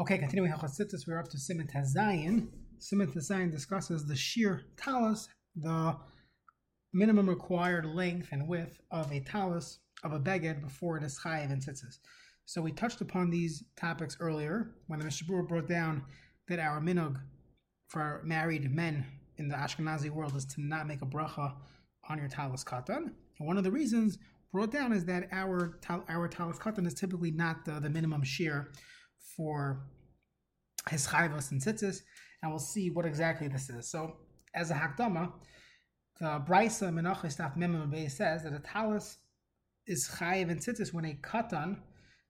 Okay, continuing Hachasitis, we're up to Siman Tazayin. Siman Tazayin discusses the sheer talus, the minimum required length and width of a talus of a beged before it is chayiv and tzitzis. So we touched upon these topics earlier when the Mishabur brought down that our minog for married men in the Ashkenazi world is to not make a bracha on your talus katan. And one of the reasons brought down is that our our talus katan is typically not the, the minimum shear for his chayvos and tzitzis, and we'll see what exactly this is. So, as a hakdama, the Brisa Menachos Daf Mem says that a talus is chayiv and tzitzis when a katan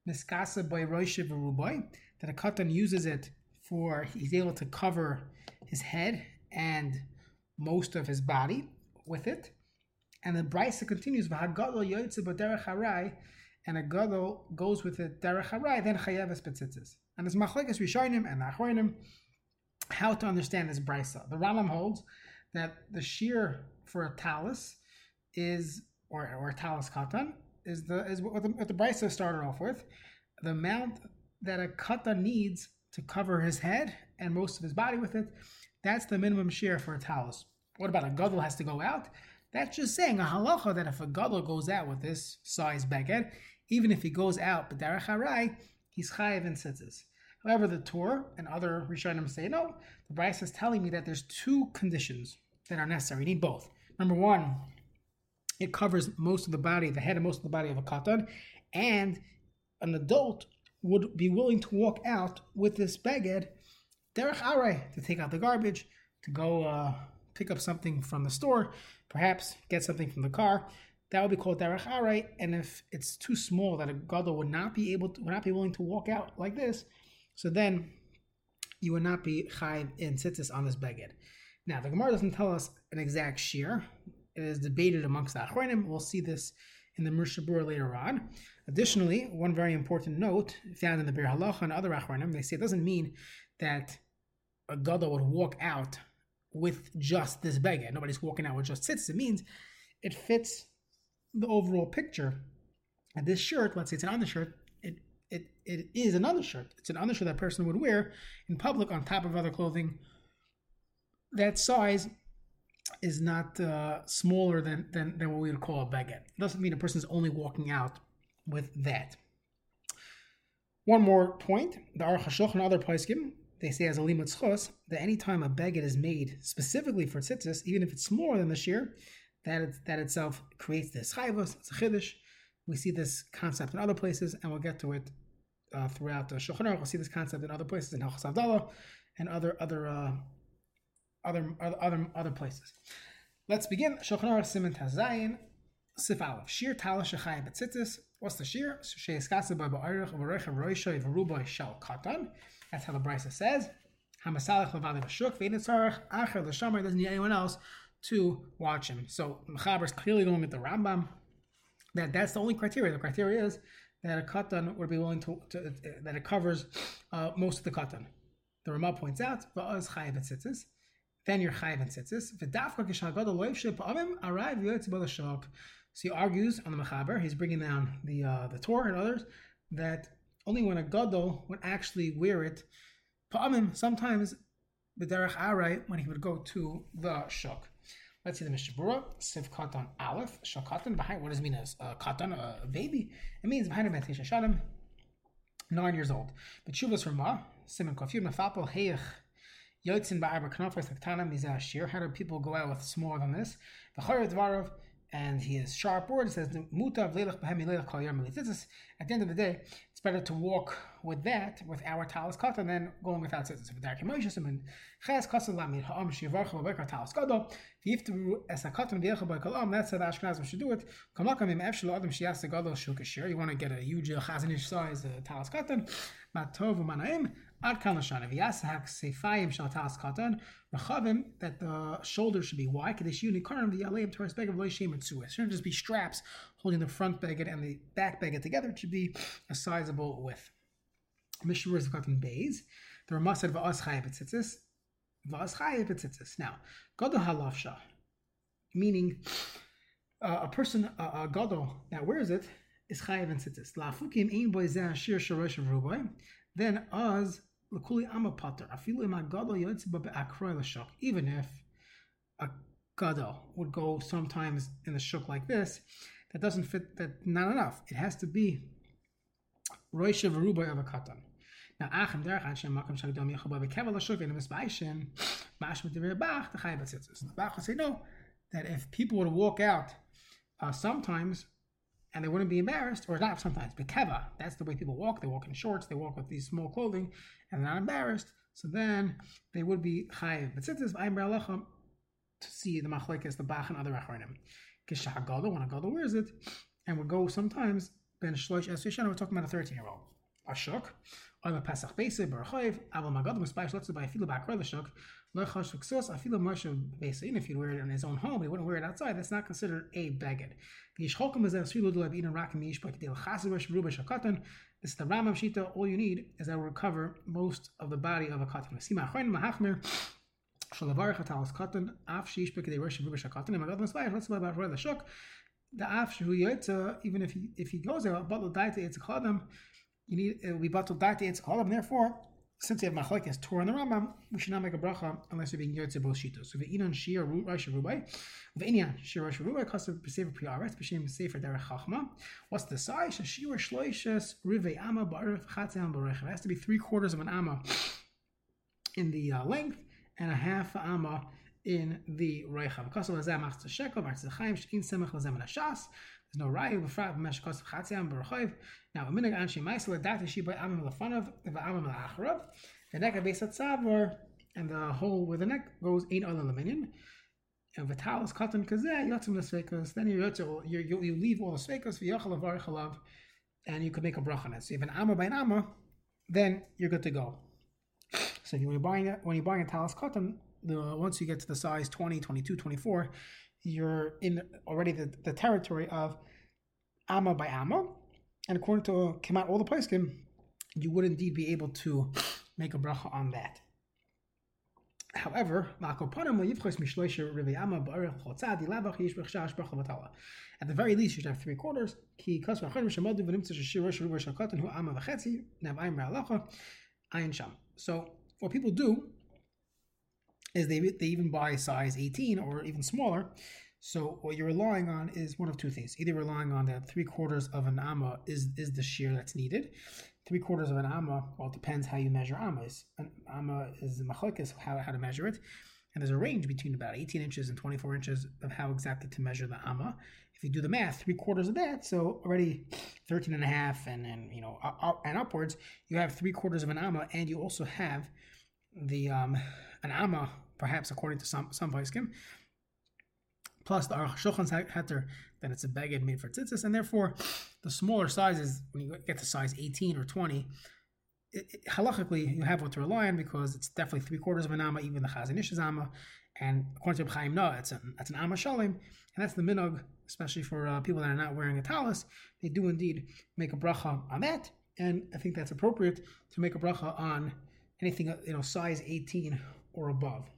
miskasa by roishiv ruboy that a katan uses it for he's able to cover his head and most of his body with it. And the Brisa continues, And a gadol goes with it derech harai, then chayeves betzitzis. And it's machlekes rishonim and achronim how to understand this brisa. The Rambam holds that the shear for a talus is, or, or talus katan, is the is what the, what the brisa started off with, the amount that a katan needs to cover his head and most of his body with it. That's the minimum shear for a talus. What about a gadol has to go out? That's just saying a halacha that if a gadol goes out with this size beged, even if he goes out b'derech harai, he's chayiv and tzitzis. However, the Torah and other Rishonim say no. The Brisa is telling me that there's two conditions that are necessary. You need both. Number one, it covers most of the body, the head and most of the body of a katan, and an adult would be willing to walk out with this beged derech aray to take out the garbage, to go uh, pick up something from the store, perhaps get something from the car. That would be called derech aray. And if it's too small that a gadol would not be able to, would not be willing to walk out like this, so then you would not be chayv in tzitzis on this beged. Now the Gemara doesn't tell us an exact shear. It is debated amongst the achronim. We'll see this in the Mershabur later on. Additionally, one very important note found in the Biur Halacha and other achronim, they say it doesn't mean that a gadol would walk out with just this beged. Nobody's walking out with just tzitzis. It means it fits the overall picture. And this shirt, let's say it's an undershirt, it it it is an undershirt. It's an undershirt that person would wear in public on top of other clothing. That size is not uh, smaller than, than than what we would call a beged. It doesn't mean a person is only walking out with that. One more point: the Aruch HaShulchan and other poskim they say as a limud schos that anytime a beged is made specifically for tzitzis, even if it's smaller than the shear, that it, that itself creates this chayvos. It's a chiddush. We see this concept in other places, and we'll get to it uh, throughout the Shulchan Aruch. We'll see this concept in other places in Hilchos Havdalah and other other uh, other other other places. Let's begin. Shulchan Aruch Siman Tazayin Sif Aleph Shir Talash Shechayim Betzitzis. What's the shir? Sheiskasa by Ba'arich V'Recha Roisha V'Rubai Shal Katan. That's how the Brisa says. Hamasalach Levali V'Shuk V'Edin Tzarech Acher L'Shamar doesn't need anyone else to watch him. So Mechaber is clearly going with the Rambam that that's the only criteria. The criteria is that a katan would be willing to, to that it covers uh, most of the katan. The Ramah points out, "Va'az chayiv tzitzis." Then you're chayiv tzitzis. V'dafka k'shagad loiv shepa'amim arrive yotz b'lashok. So he argues on the Mechaber. He's bringing down the uh, the Torah and others that only when a gadol would actually wear it, pa'amim sometimes b'derech aray when he would go to the shuk. Let's see the Mishabura, Siv Katan Aleph, Shakatan, behind what does it mean as uh, Katan, a baby? It means behind a Metisha Shadim, nine years old. But Shuvas Ramah, Simon Kofir, Mefapel, Heich, Yotzin Ba'arba Knafar, Saktana, Mizashir. How do people go out with smaller than this? The Chayr Dvarov, and he has sharp words. It says, Lelach Kol At the end of the day, it's better to walk with that, with our talis katan, than going without tzitzis. And. That's the Ashkenazim should do it. You want to get a huge Chazon Ish size uh, talis katan. Ad that the shoulders should be wide. Kadesh v'loy shem It shouldn't just be straps holding the front beged and the back beged together. It should be a sizable width. Mishur is cotton bays. The Ramah said va'as chayav etzitzis. Va'as. Now, gadol halafsha, meaning uh, a person, uh, a gadol that wears it is chayav etzitzis. Lafukim ein boy zeh shir shorosh ruboy. Then us Even if a gadol would go sometimes in the shuk like this, that doesn't fit. That not enough. It has to be roisha v'rubai of a katan. Now, achem derech an shem makam shagdom yechaба bekevel l'shuk in the misbaishin mash mit the bach the chay batzitzis. The bach will say no. That if people would walk out uh, sometimes and they wouldn't be embarrassed, or not sometimes, but keva, that's the way people walk. They walk in shorts, they walk with these small clothing, and they're not embarrassed. So then they would be chayiv. But since I'm to see the machlekes, the bach, and other achronim. Kishah gadol, when a gadol wears it, and would go sometimes, ben shloish esvishana, we're talking about a 13 year old. A shuk, or a pesach base, bar chayiv, aval magadol, mispaish, let's say by a filo back the shuk, lechash v'ksos, a filo moshe base. Even if he'd wear it in his own home, he wouldn't wear it outside, that's not considered a beged. This is the Rambam Shita. All you need is that will recover most of the body of a katan. The af shu yotza, even if he if he goes there, but the daita it's kadam, you need it will be batal daita it's kadam. Therefore, since you have machlekes Torah and the Rambam, we should not make a bracha unless you're being yotze both shitos. So ve'inan shir rosh rubai, ve'inyan shir rosh rubai kasav b'sefer priaretz b'shem b'sefer derech chachma. What's the size? Shir shloishes rivei ama ba'arif chatzam b'rechav. It has to be three quarters of an ama in the uh, length and a half ama in the reichav. There's no rayu b'frat b'mesh kasav chatzam b'rechav. Now, a minute anshi ma'isel data she by amim lefanav v'amim la'acharav. The neck of base tzavor and the hole where the neck goes in the minion. And v'talis katan kazeh yotzim l'sveikas. Then you yotzel, you you leave all the sveikas v'yachal avarich and you could make a bracha on it. So if an amma by an amma, then you're good to go. So when you're buying it, when you're buying a talis katan, the once you get to the size 20, 22, 24, you're in already the, the territory of amma by amma and according to Kemat all the Paiskim, you would indeed be able to make a bracha on that. However, at the very least, you should have three quarters. So, what people do is they, they even buy size 18 or even smaller so what you're relying on is one of two things. Either relying on that three quarters of an amma is, is the shear that's needed. Three quarters of an amma, well, it depends how you measure ammas. An amma is machlokes how, how to measure it. And there's a range between about 18 inches and 24 inches of how exactly to measure the amma. If you do the math, three quarters of that, so already 13 and a half and, and you know, and upwards, you have three quarters of an amma, and you also have the um, an amma, perhaps according to some some Vaiskim, plus the Aruch Shulchan's heter, then it's a beged made for tzitzis, and therefore the smaller sizes, when you get to size 18 or 20, it, it, halachically you have what to rely on because it's definitely three quarters of an amma, even the Chazon Ish is amma, and according to Chaim Naeh, it's, a, it's an amma shalim, and that's the minog, especially for uh, people that are not wearing a talis, they do indeed make a bracha on that, and I think that's appropriate to make a bracha on anything, you know, size 18 or above.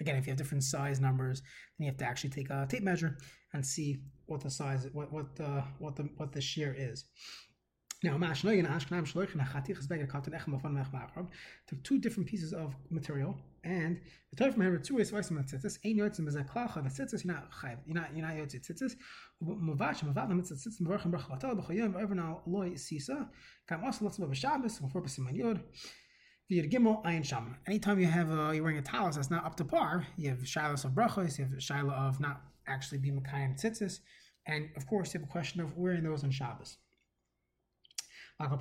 Again, if you have different size numbers, then you have to actually take a tape measure and see what the size, what what uh, what the what the shear is. Now, took two different pieces of material, and the Torah from here two ways tzitzis. Ein yotzim is a the tzitzis. You're not chayv. You're not you're not yotzim tzitzis. Mavash mavad lemitzvah tzitzis mevarchim bracha vatal b'chayim v'ever loy sisa. Kam also lots of Shabbos before b'siman yod. Gimel Ayin Sham. Anytime you have a, you're wearing a talis that's not up to par, you have shilas of brachos, you have shilah of not actually being Makayim tzitzis, and of course you have a question of wearing those on Shabbos. Let's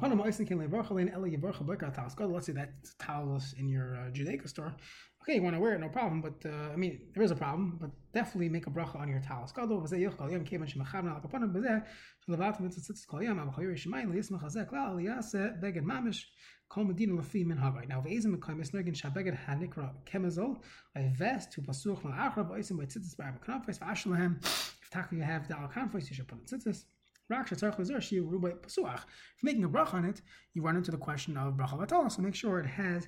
say that talis in your uh, Judaica store. Okay, you want to wear it, no problem. But uh, I mean, there is a problem. But definitely make a bracha on your talis. Now, if you have the Al Kanfis, you should put in Tzitzis. If making a bracha on it, you run into the question of bracha vatala, so make sure it has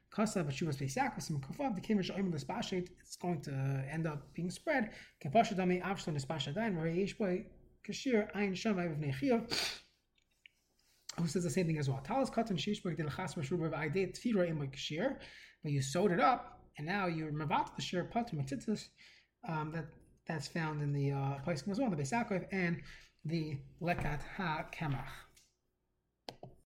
the it's going to end up being spread. Who says the same thing as well. Talis katan shishbek de lachas mashruba v'aidei tfira im kashir, but you sewed it up and now you're mavat the shir patim mitzitzis um, that that's found in the uh, as well, the Beisakov and the lekat ha kamach.